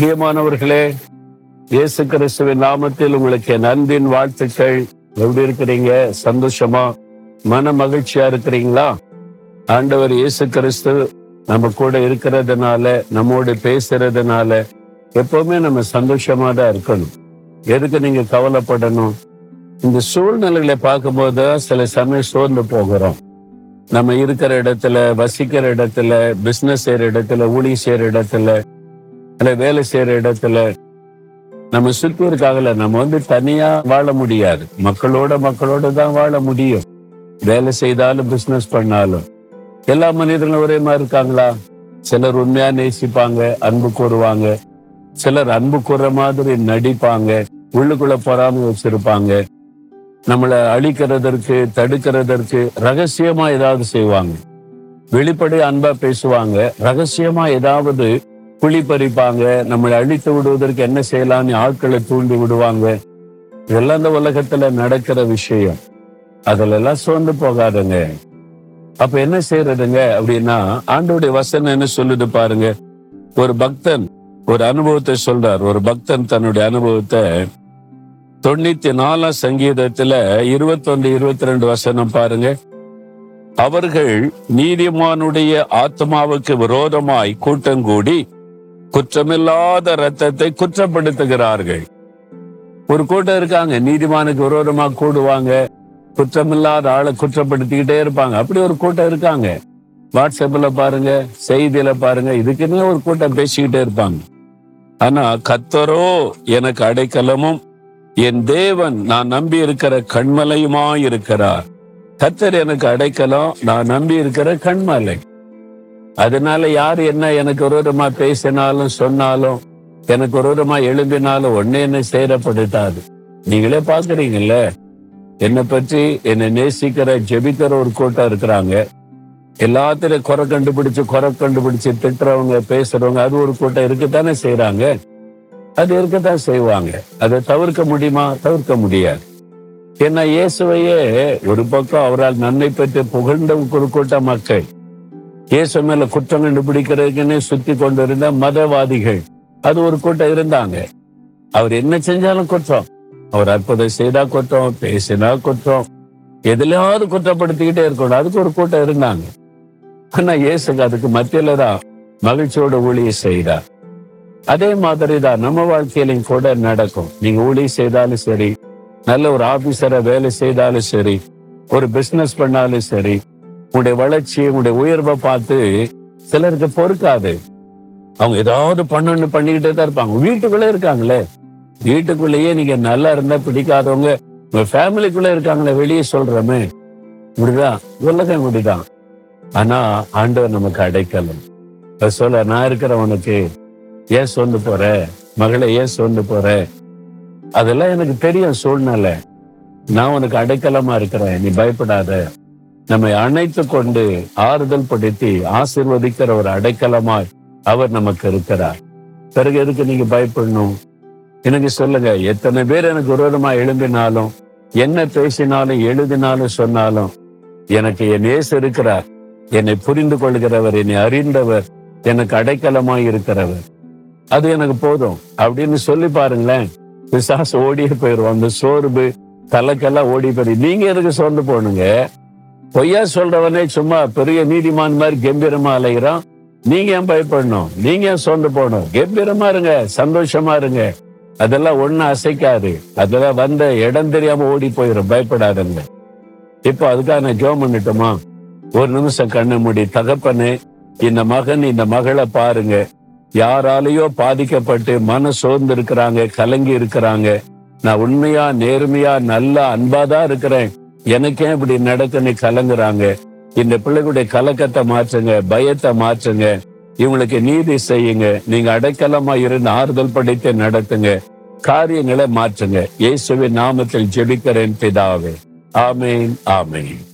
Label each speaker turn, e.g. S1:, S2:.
S1: பிரியமானவர்களே இயேசு கிறிஸ்துவின் நாமத்தில் உங்களுக்கு நன்றின் வாழ்த்துக்கள். எப்படி இருக்கிறீங்க? சந்தோஷமா? மன மகிழ்ச்சியா இருக்கிறீங்களா? ஆண்டவர் இயேசு கிறிஸ்து நம்ம கூட இருக்கிறதுனால நம்மோடு பேசுறதுனால எப்பவுமே நம்ம சந்தோஷமா தான் இருக்கணும். எதுக்கு நீங்க கவலைப்படணும்? இந்த சூழ்நிலைகளை பார்க்கும்போது தான் சில சமயம் சோர்ந்து போகிறோம். நம்ம இருக்கிற இடத்துல வசிக்கிற இடத்துல பிசினஸ் செய்யற இடத்துல ஊழி செய்யற இடத்துல இல்லை வேலை செய்யற இடத்துல நம்ம சுத்தி இருக்காங்கல்ல நம்ம வந்து தனியா வாழ முடியாது. மக்களோட மக்களோட தான் வாழ முடியும். வேலை செய்தாலும் பிசினஸ் பண்ணாலும். எல்லா மனிதர்களும் ஒரே மாதிரி இருக்காங்களா? சிலர் உண்மையா நேசிப்பாங்க அன்பு கூறுவாங்க. சிலர் அன்பு கூற மாதிரி நடிப்பாங்க உள்ளுக்குள்ள பொறாமை வச்சிருப்பாங்க. நம்மளை அழிக்கிறதற்கு தடுக்கிறதற்கு ரகசியமா ஏதாவது செய்வாங்க. வெளிப்படை அன்பா பேசுவாங்க ரகசியமா ஏதாவது குழி பறிப்பாங்க. நம்மளை அழித்து விடுவதற்கு என்ன செய்யலாம்னு ஆட்களை தூண்டி விடுவாங்க. இதெல்லாம் இந்த உலகத்துல நடக்கிற விஷயம். அதுல எல்லாம் சோர்ந்து போகாதுங்க. அப்ப என்ன செய்யறதுங்க அப்படின்னா ஆண்டோடைய வசனம் என்ன சொல்லுது பாருங்க. ஒரு பக்தன் ஒரு அனுபவத்தை சொல்றார். ஒரு பக்தன் தன்னுடைய அனுபவத்தை தொண்ணூத்தி நாலாம் சங்கீதத்துல இருபத்தொன்று இருபத்தி ரெண்டு வசனம் பாருங்க. அவர்கள் நீதிமானுடைய ஆத்மாவுக்கு விரோதமாய் கூட்டங்கூடி குற்றமில்லாத ரத்தத்தை குற்றப்படுத்துகிறார்கள். ஒரு கூட்டம் இருக்காங்க நீதிமானுக்கு விரோதமா கூடுவாங்க. குற்றமில்லாத ஆளை குற்றப்படுத்திக்கிட்டே இருப்பாங்க. அப்படி ஒரு கூட்டம் இருக்காங்க. வாட்ஸ்அப்ல பாருங்க செய்தியில பாருங்க இதுக்குன்னே ஒரு கூட்டம் பேசிக்கிட்டே இருப்பாங்க. ஆனா கத்தரோ எனக்கு அடைக்கலமும் என் தேவன் நான் நம்பி இருக்கிற கண்மலையுமா இருக்கிறார் கத்தர் எனக்கு அடைக்கலம் நான் நம்பி இருக்கிற கண்மலை. அதனால யார் என்ன எனக்கு விரோதமா பேசினாலும் சொன்னாலும் எனக்கு விரோதமா எழும்பினாலும் ஒன்னே என்ன சேரப்படுத்தாது நீங்களே பாக்குறீங்கல்ல என்னை பற்றி என்னை நேசிக்கிற ஜெபிக்கிற ஒரு கூட்டம் இருக்கிறாங்க. எல்லாத்திலும் குறை கண்டுபிடிச்சு குறை கண்டுபிடிச்சு திட்டுறவங்க பேசுறவங்க அது ஒரு கூட்டம் இருக்கத்தானே செய்யறாங்க அது இருக்கத்தான் செய்வாங்க. அதை தவிர்க்க முடியுமா? தவிர்க்க முடியாது. ஏன்னா இயேசுவையே ஒரு பக்கம் அவரால் நன்மை பெற்று புகழ்ந்த ஒரு கூட்டம் மக்கள். இயேசு மேல குற்றம் கண்டுபிடிக்கிறதுக்குன்னு சுத்தி கொண்டு இருந்த மதவாதிகள். அது ஒரு கூட்டம் இருந்தாங்க. அவர் என்ன செஞ்சாலும் குற்றம். அவர் அற்புதம் செய்தா குற்றம் பேசினா குற்றம். எதுலயாவது குற்றப்படுத்திக்கிட்டே இருக்கணும். அதுக்கு ஒரு கூட்டம் இருந்தாங்க. ஆனா இயேசுக்கு அதுக்கு மத்தியில தான் மகிழ்ச்சியோட ஊழிய செய்தார். அதே மாதிரி தான் நம்ம வாழ்க்கையிலும் கூட நடக்கும். நீங்க ஊழி செய்தாலும் சரி நல்ல ஒரு ஆபீசரை வேலை செய்தாலும் சரி ஒரு பிசினஸ் பண்ணாலும் சரி உங்களுடைய வளர்ச்சி உங்களுடைய உயர்வை பார்த்து சிலருக்கு பொறுக்காது. அவங்க ஏதாவது பண்ணணும்னு பண்ணிக்கிட்டே தான் இருப்பாங்க. வீட்டுக்குள்ளே இருக்காங்களே. வீட்டுக்குள்ளேயே நீங்க நல்லா இருந்தா பிடிக்காதவங்க உங்க ஃபேமிலிக்குள்ள இருக்காங்களே வெளியே சொல்றமே. இப்படிதான் உலகம் இப்படிதான். ஆனா ஆண்டவர் நமக்கு அடைக்கலம் சொல்ல நான் இருக்கிறவனுக்கு ஏன் சொந்து போற? மகளை ஏன் சொந்து போற? அதெல்லாம் எனக்கு தெரியும் சூழ்நிலை. நான் உனக்கு அடைக்கலமா இருக்கிறேன். நீ பயப்படாத. நம்மை அணைத்து கொண்டு ஆறுதல் படுத்தி ஆசிர்வதிக்கிற ஒரு அடைக்கலமாய் அவர் நமக்கு இருக்கிறார். பிறகு எதுக்கு நீங்க பயப்படணும்? எனக்கு சொல்லுங்க எத்தனை பேர் எனக்கு விரோதமா எழும்பினாலும் என்ன பேசினாலும் எழுதினாலும் சொன்னாலும் எனக்கு என் நேசு இருக்கிறார். என்னை புரிந்து கொள்கிறவர் என்னை அறிந்தவர் எனக்கு அடைக்கலமாய் இருக்கிறவர். அது எனக்கு போதும். அப்படின்னு சொல்லி பாருங்களேன். பிசாசு ஓடியே போயிடும் அந்த சோர்வு தலைக்கெல்லாம் ஓடி போயிடும் நீங்க எதுக்கு சோர்ந்து போனுங்க பொய்யா சொல்றவனே சும்மா பெரிய நீதிமான் மாதிரி கம்பீரமா அலைகிறான் நீங்க ஏன் பயப்படணும்? நீங்க ஏன் சோர்ந்து போகணும்? கம்பீரமா இருங்க சந்தோஷமா இருங்க. அதெல்லாம் ஒண்ணு அசைக்காது. அதெல்லாம் வந்த இடம் தெரியாம ஓடி போயிடும் பயப்படாதுங்க. இப்போ அதுக்காக நான் ஜோம் பண்ணட்டுமா? ஒரு நிமிஷம் கண்ணு மூடி தகப்பனு இந்த மகன் இந்த மகளை பாருங்க. யாராலேயோ பாதிக்கப்பட்டு மன சோர்ந்து இருக்கிறாங்க கலங்கி இருக்கிறாங்க. நான் உண்மையா நேர்மையா நல்லா அன்பாதான் இருக்கிறேன். எனக்கே இப்படி நடக்குன்னு கலங்குறாங்க. இந்த பிள்ளைகளுடைய கலக்கத்தை மாற்றுங்க பயத்தை மாற்றுங்க. இவங்களுக்கு நீதி செய்யுங்க. நீங்க அடைக்கலமா இருந்து ஆறுதல் படைத்து நடத்துங்க. காரியங்களை மாற்றுங்க. இயேசுவின் நாமத்தில் ஜெபிக்கிறேன் பிதாவே. ஆமேன் ஆமேன்.